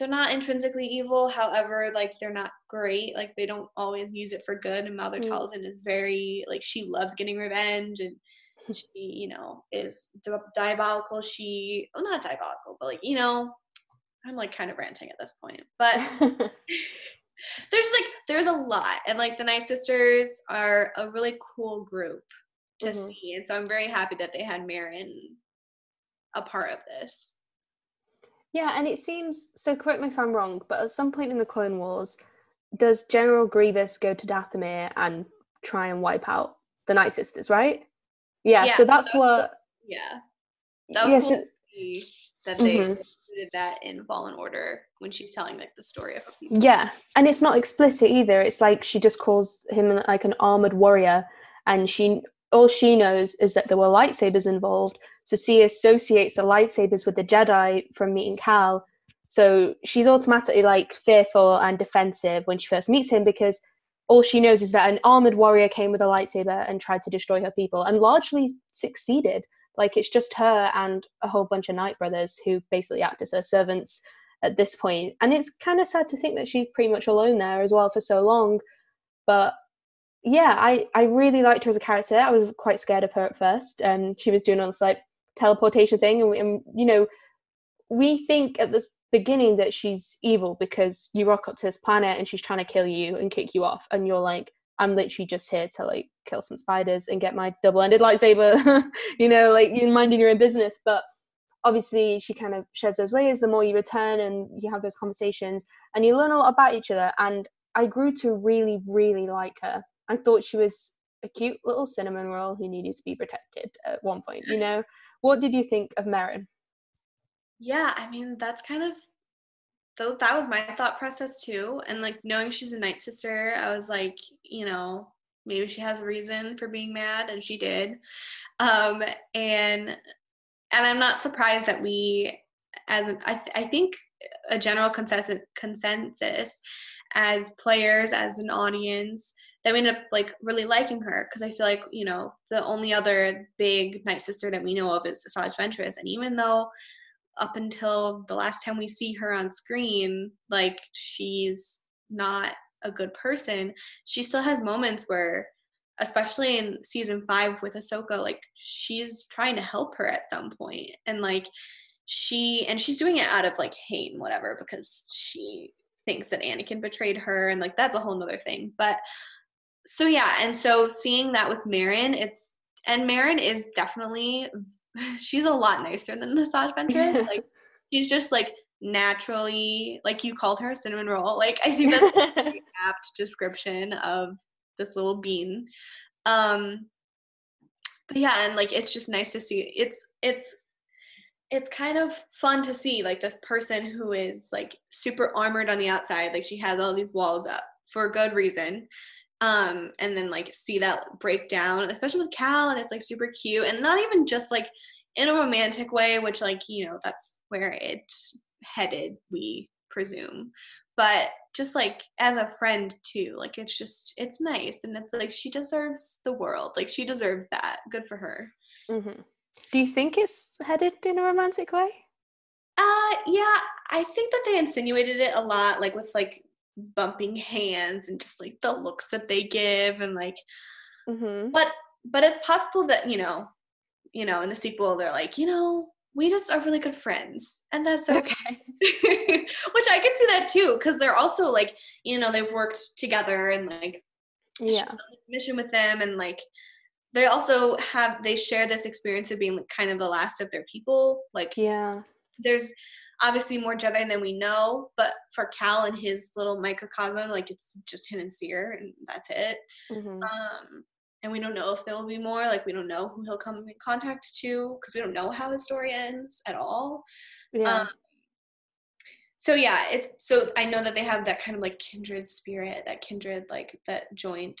they're not intrinsically evil however like they're not great like they don't always use it for good and mother mm. talzin is very like she loves getting revenge and she you know is diabolical she well not diabolical but like you know i'm like kind of ranting at this point but there's like there's a lot and like the night sisters are a really cool group to mm-hmm. see and so i'm very happy that they had Merrin a part of this yeah, and it seems so. Correct me if I'm wrong, but at some point in the Clone Wars, does General Grievous go to Dathomir and try and wipe out the Night Sisters, right? Yeah, Yeah, so that's that what Yeah. That was Yes, cool see that they Mhm. included that in Fallen Order when she's telling like the story of her people. Yeah, and it's not explicit either. It's like she just calls him like an armored warrior, and she all she knows is that there were lightsabers involved. So she associates the lightsabers with the Jedi from meeting Cal. So she's automatically like fearful and defensive when she first meets him because all she knows is that an armored warrior came with a lightsaber and tried to destroy her people and largely succeeded. Like it's just her and a whole bunch of Night Brothers who basically act as her servants at this point. And it's kind of sad to think that she's pretty much alone there as well for so long. But yeah, I, I really liked her as a character. I was quite scared of her at first. Um, she was doing all this like teleportation thing, and, and you know, we think at the beginning that she's evil because you rock up to this planet and she's trying to kill you and kick you off, and you're like, I'm literally just here to like kill some spiders and get my double-ended lightsaber. you know, like you're minding your own business, but obviously she kind of sheds those layers the more you return and you have those conversations and you learn a lot about each other and i grew to really really like her i thought she was a cute little cinnamon roll who needed to be protected at one point you know what did you think of Merrin? Yeah, I mean that's kind of that was my thought process too. And like knowing she's a night sister, I was like, you know, maybe she has a reason for being mad, and she did. Um, and and I'm not surprised that we, as an, I, th- I think a general consensus consensus as players, as an audience, that we end up like really liking her because I feel like you know the only other big night sister that we know of is Asajj Ventress, and even though up until the last time we see her on screen, like she's not a good person, she still has moments where, especially in season five with Ahsoka, like she's trying to help her at some point, and like she and she's doing it out of like hate and whatever because she thinks that Anakin betrayed her, and like that's a whole nother thing. But so yeah, and so seeing that with Merrin, it's and Merrin is definitely she's a lot nicer than Asajj Ventress. like she's just like naturally like you called her a cinnamon roll. Like I think that's a apt description of this little bean. Um but yeah, and like it's just nice to see it's it's it's kind of fun to see like this person who is like super armored on the outside like she has all these walls up for a good reason um and then like see that break down especially with cal and it's like super cute and not even just like in a romantic way which like you know that's where it's headed we presume but just like as a friend too like it's just it's nice and it's like she deserves the world like she deserves that good for her. Hmm do you think it's headed in a romantic way? Uh yeah, I think that they insinuated it a lot, like with like bumping hands and just like the looks that they give and like hmm but but it's possible that, you know, you know, in the sequel they're like, you know, we just are really good friends and that's okay. Which I can see that too, because they're also like, you know, they've worked together and like yeah mission with them and like they also have they share this experience of being like kind of the last of their people. Like yeah there's obviously more Jedi than we know, but for Cal and his little microcosm, like it's just him and Cere, and that's it. hmm Um, and we don't know if there will be more. Like we don't know who he'll come in contact to because we don't know how his story ends at all. yeah Um, so yeah, it's so I know that they have that kind of like kindred spirit, that kindred like that joint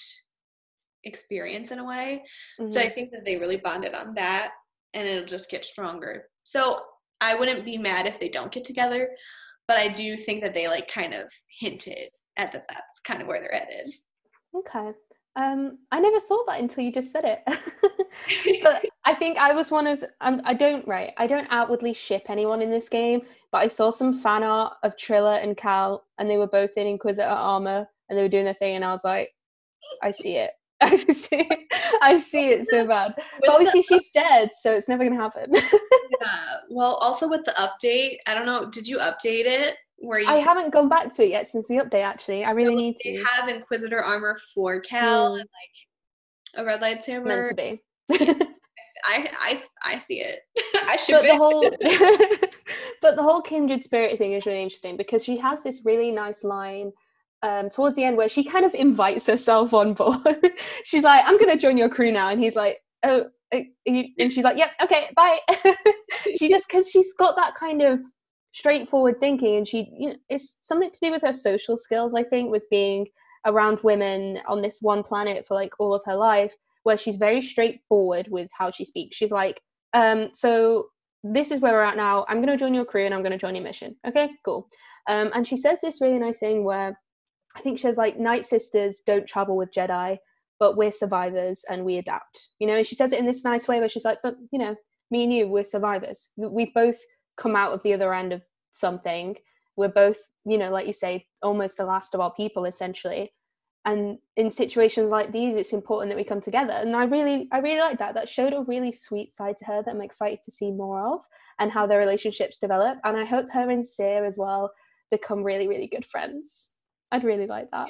experience in a way. So I Mhm. think that they really bonded on that and it'll just get stronger. So I wouldn't be mad if they don't get together, but I do think that they like kind of hinted at that that's kind of where they're headed. Okay. Um, I never thought that until you just said it. but I think I was one of um, I don't right. I don't outwardly ship anyone in this game, but I saw some fan art of Trilla and Cal, and they were both in Inquisitor armor, and they were doing their thing, and I was like, I see it. I see it. I see it so bad. But obviously she's dead, so it's never gonna happen. Yeah. Well, also with the update, I don't know, did you update it where you I haven't gone back to it yet since the update. Actually, I really need they to. have Inquisitor armor for Cal Mm. and like a red lightsaber? Meant to be. I I I see it. I should but be. the whole but the whole kindred spirit thing is really interesting because she has this really nice line um, towards the end where she kind of invites herself on board. she's like, "I'm gonna join your crew now," and he's like, "Oh," and she's like, "Yep, okay, bye." she just because she's got that kind of straightforward thinking, and she, you know, it's something to do with her social skills. I think with being around women on this one planet for like all of her life, where she's very straightforward with how she speaks. She's like, um, "So this is where we're at now. I'm gonna join your crew, and I'm gonna join your mission." Okay, cool. Um, and she says this really nice thing where I think she says like Night Sisters don't travel with Jedi, but we're survivors and we adapt. You know, and she says it in this nice way where she's like, but you know, me and you, we're survivors. We both come out of the other end of something. We're both, you know, like you say, almost the last of our people essentially. And in situations like these, it's important that we come together. And I really, I really like that. That showed a really sweet side to her that I'm excited to see more of and how their relationships develop. And I hope her and Cere as well become really, really good friends. I'd really like that.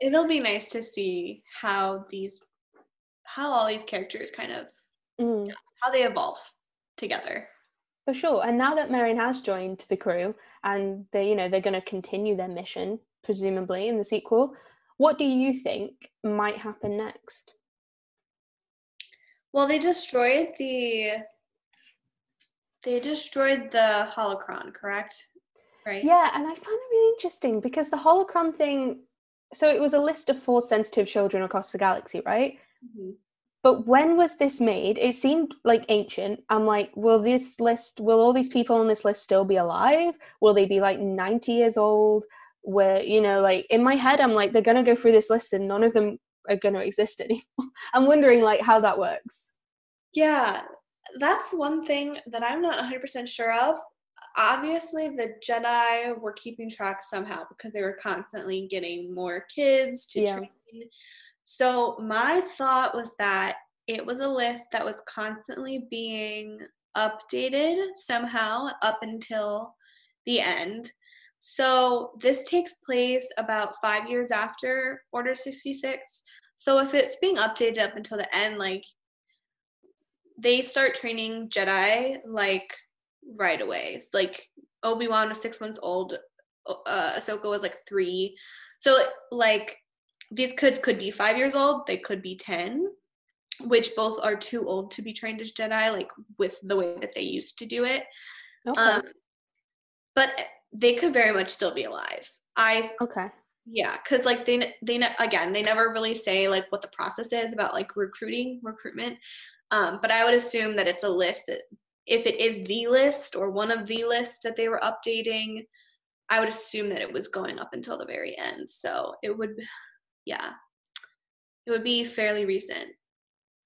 It'll be nice to see how these, how all these characters kind of, mm. how they evolve together. For sure. And now that Merrin has joined the crew and they, you know, they're going to continue their mission, presumably in the sequel, what do you think might happen next? Well, they destroyed the they destroyed the holocron, correct? Right. Yeah, and I found that really interesting because the holocron thing. So it was a list of force sensitive children across the galaxy, right? Mm-hmm. But when was this made? It seemed like ancient. I'm like, will this list, will all these people on this list still be alive? Will they be like 90 years old? Where, you know, like in my head, I'm like, they're going to go through this list and none of them are going to exist anymore. I'm wondering like how that works. Yeah, that's one thing that I'm not 100% sure of obviously the Jedi were keeping track somehow because they were constantly getting more kids to yeah. train. So my thought was that it was a list that was constantly being updated somehow up until the end. So this takes place about five years after Order 66. So if it's being updated up until the end, like they start training Jedi like right away. It's like Obi Wan was six months old. Uh, Ahsoka was like three. So like these kids could be five years old. They could be ten, which both are too old to be trained as Jedi. Like with the way that they used to do it. Okay. Um, but they could very much still be alive. I okay. Yeah, because like they they again they never really say like what the process is about like recruiting recruitment. Um, but I would assume that it's a list that if it is the list or one of the lists that they were updating, I would assume that it was going up until the very end. So it would, yeah, it would be fairly recent,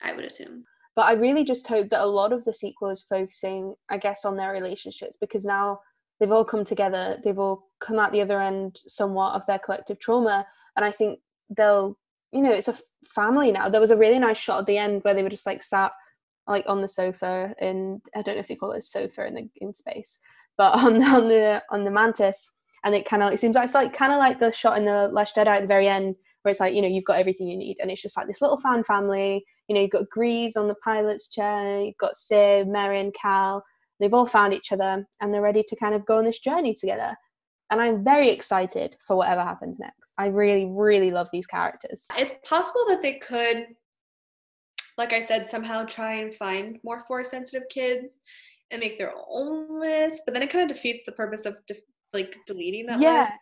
I would assume. But I really just hope that a lot of the sequel is focusing, I guess, on their relationships because now they've all come together, they've all come out the other end somewhat of their collective trauma. And I think they'll, you know, it's a family now. There was a really nice shot at the end where they were just like sat like on the sofa in I don't know if you call it a sofa in the in space, but on on the on the mantis, and it kind of it seems like it's like kind of like the shot in the Last Jedi at the very end where it's like you know you've got everything you need, and it's just like this little fan family. You know you've got Greez on the pilot's chair, you've got Cere, Merrin, Cal. They've all found each other, and they're ready to kind of go on this journey together. And I'm very excited for whatever happens next. I really, really love these characters. It's possible that they could like I said, somehow try and find more force sensitive kids and make their own list. But then it kind of defeats the purpose of de- like deleting that yeah. list.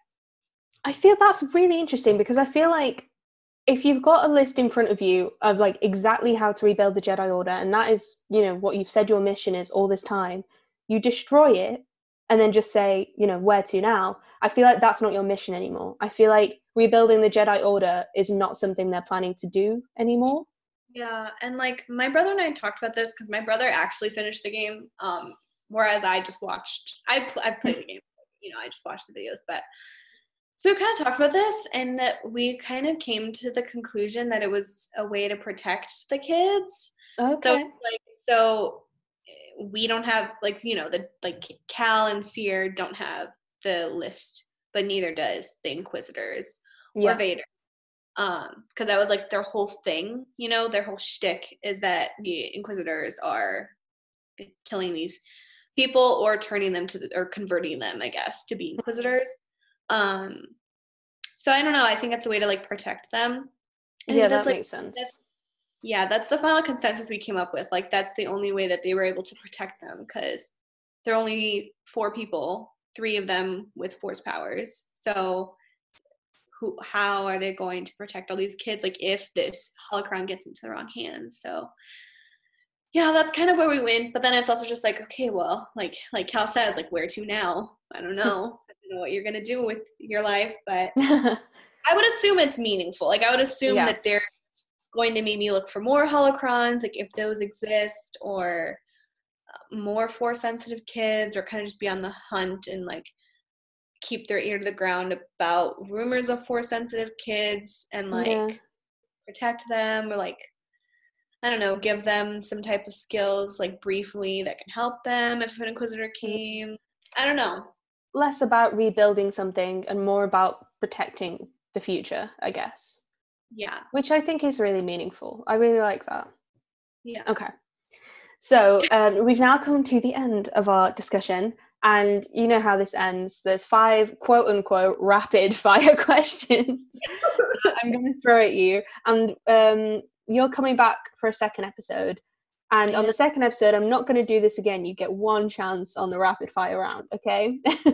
I feel that's really interesting because I feel like if you've got a list in front of you of like exactly how to rebuild the Jedi Order, and that is, you know, what you've said your mission is all this time, you destroy it and then just say, you know, where to now? I feel like that's not your mission anymore. I feel like rebuilding the Jedi Order is not something they're planning to do anymore. Yeah, and like my brother and I talked about this because my brother actually finished the game, um, whereas I just watched. I pl- I played the game, you know, I just watched the videos. But so we kind of talked about this, and we kind of came to the conclusion that it was a way to protect the kids. Okay. So like so we don't have like you know the like Cal and Cere don't have the list, but neither does the Inquisitors yeah. or Vader um because that was like their whole thing you know their whole shtick is that the inquisitors are killing these people or turning them to the, or converting them i guess to be inquisitors um So I don't know. I think that's a way to like protect them. I yeah, think that that's like makes sense. that's- yeah, that's the final consensus we came up with. Like that's the only way that they were able to protect them because there are only four people, three of them with force powers. So who how are they going to protect all these kids like if this holocron gets into the wrong hands? So yeah, that's kind of where we went. But then it's also just like, okay, well, like like Cal says, like where to now? I don't know. I don't know what you're gonna do with your life, but I would assume it's meaningful. Like I would assume Yeah. that they're going to maybe look for more holocrons, like if those exist, or uh, more force sensitive kids, or kind of just be on the hunt and like keep their ear to the ground about rumors of force sensitive kids and like Yeah. protect them or like I don't know, give them some type of skills like briefly that can help them if an inquisitor came. I don't know. Less about rebuilding something and more about protecting the future, I guess. Yeah. Which I think is really meaningful. I really like that. Yeah. Okay. So um, we've now come to the end of our discussion, and you know how this ends. There's five quote unquote rapid fire questions that I'm going to throw at you, and um, you're coming back for a second episode. And on the second episode, I'm not going to do this again. You get one chance on the rapid fire round, okay? Damn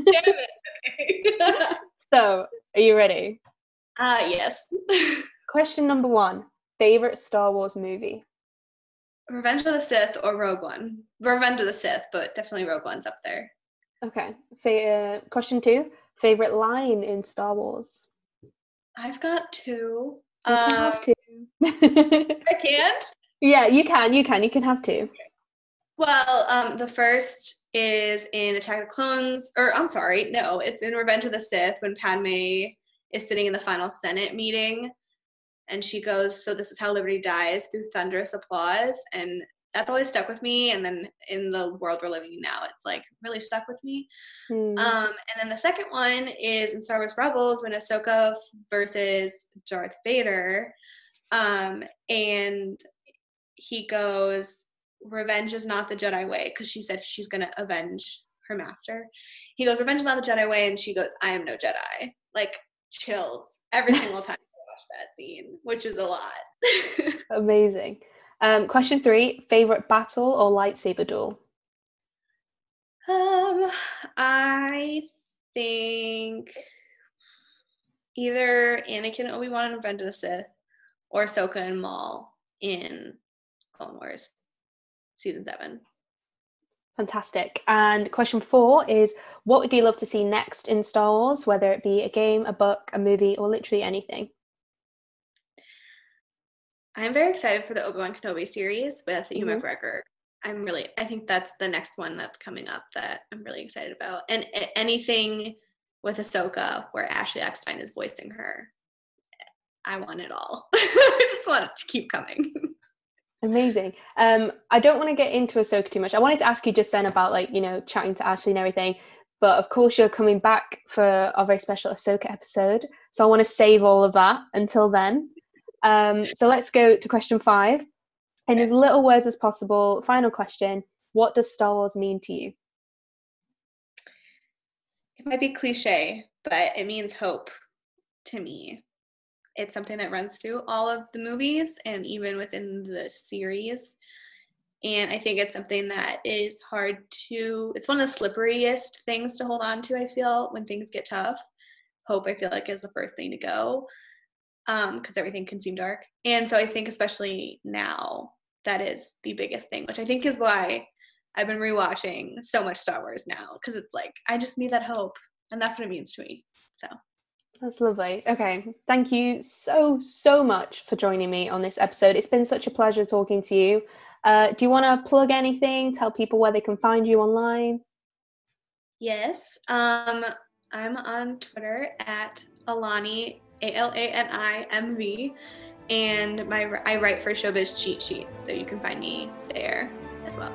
it. so, are you ready? uh yes. Question number one favorite Star Wars movie? Revenge of the Sith or Rogue One. Revenge of the Sith, but definitely Rogue One's up there. Okay. Fa- uh, question two favorite line in Star Wars? I've got two. You can Um, have two. I can't. yeah, you can. You can. You can have two. Well, um, the first is in Attack of the Clones, or I'm sorry, no, it's in Revenge of the Sith when Padme is sitting in the final Senate meeting, and she goes, "So this is how liberty dies through thunderous applause," and that's always stuck with me. And then in the world we're living in now, it's like really stuck with me. Hmm. Um, and then the second one is in Star Wars Rebels when Ahsoka versus Darth Vader. Um, and he goes, Revenge is not the Jedi way, because she said she's going to avenge her master. He goes, Revenge is not the Jedi way. And she goes, I am no Jedi. Like, chills every single time I watch that scene, which is a lot. Amazing. Um, question three favorite battle or lightsaber duel? Um, I think either Anakin and Obi Wan in Revenge of the Sith or Ahsoka and Maul in Clone Wars season seven. Fantastic. And question four is what would you love to see next in Star Wars, whether it be a game, a book, a movie, or literally anything? I'm very excited for the Obi Wan Kenobi series with Ewan Mhm. McGregor. I'm really, I think that's the next one that's coming up that I'm really excited about. And anything with Ahsoka where Ashley Eckstein is voicing her, I want it all. I just want it to keep coming. Amazing. Um, I don't want to get into Ahsoka too much. I wanted to ask you just then about like, you know, chatting to Ashley and everything. But of course you're coming back for our very special Ahsoka episode. So I want to save all of that until then. Um, so let's go to question five. In as little words as possible, final question. What does Star Wars mean to you? it might be cliche, but it means hope to me. It's something that runs through all of the movies and even within the series. And I think it's something that is hard to, it's one of the slipperiest things to hold on to, I feel, when things get tough. Hope, I feel like, is the first thing to go because everything can seem dark. And so I think, especially now, that is the biggest thing, which I think is why I've been rewatching so much Star Wars now because it's like I just need that hope, and that's what it means to me. So That's lovely. Okay. Thank you so, so much for joining me on this episode. It's been such a pleasure talking to you. Uh, do you want to plug anything? Tell people where they can find you online? yes, um, I'm on Twitter at Alani A L A N I M V, and my I write for Showbiz Cheat Sheets, so you can find me there as well.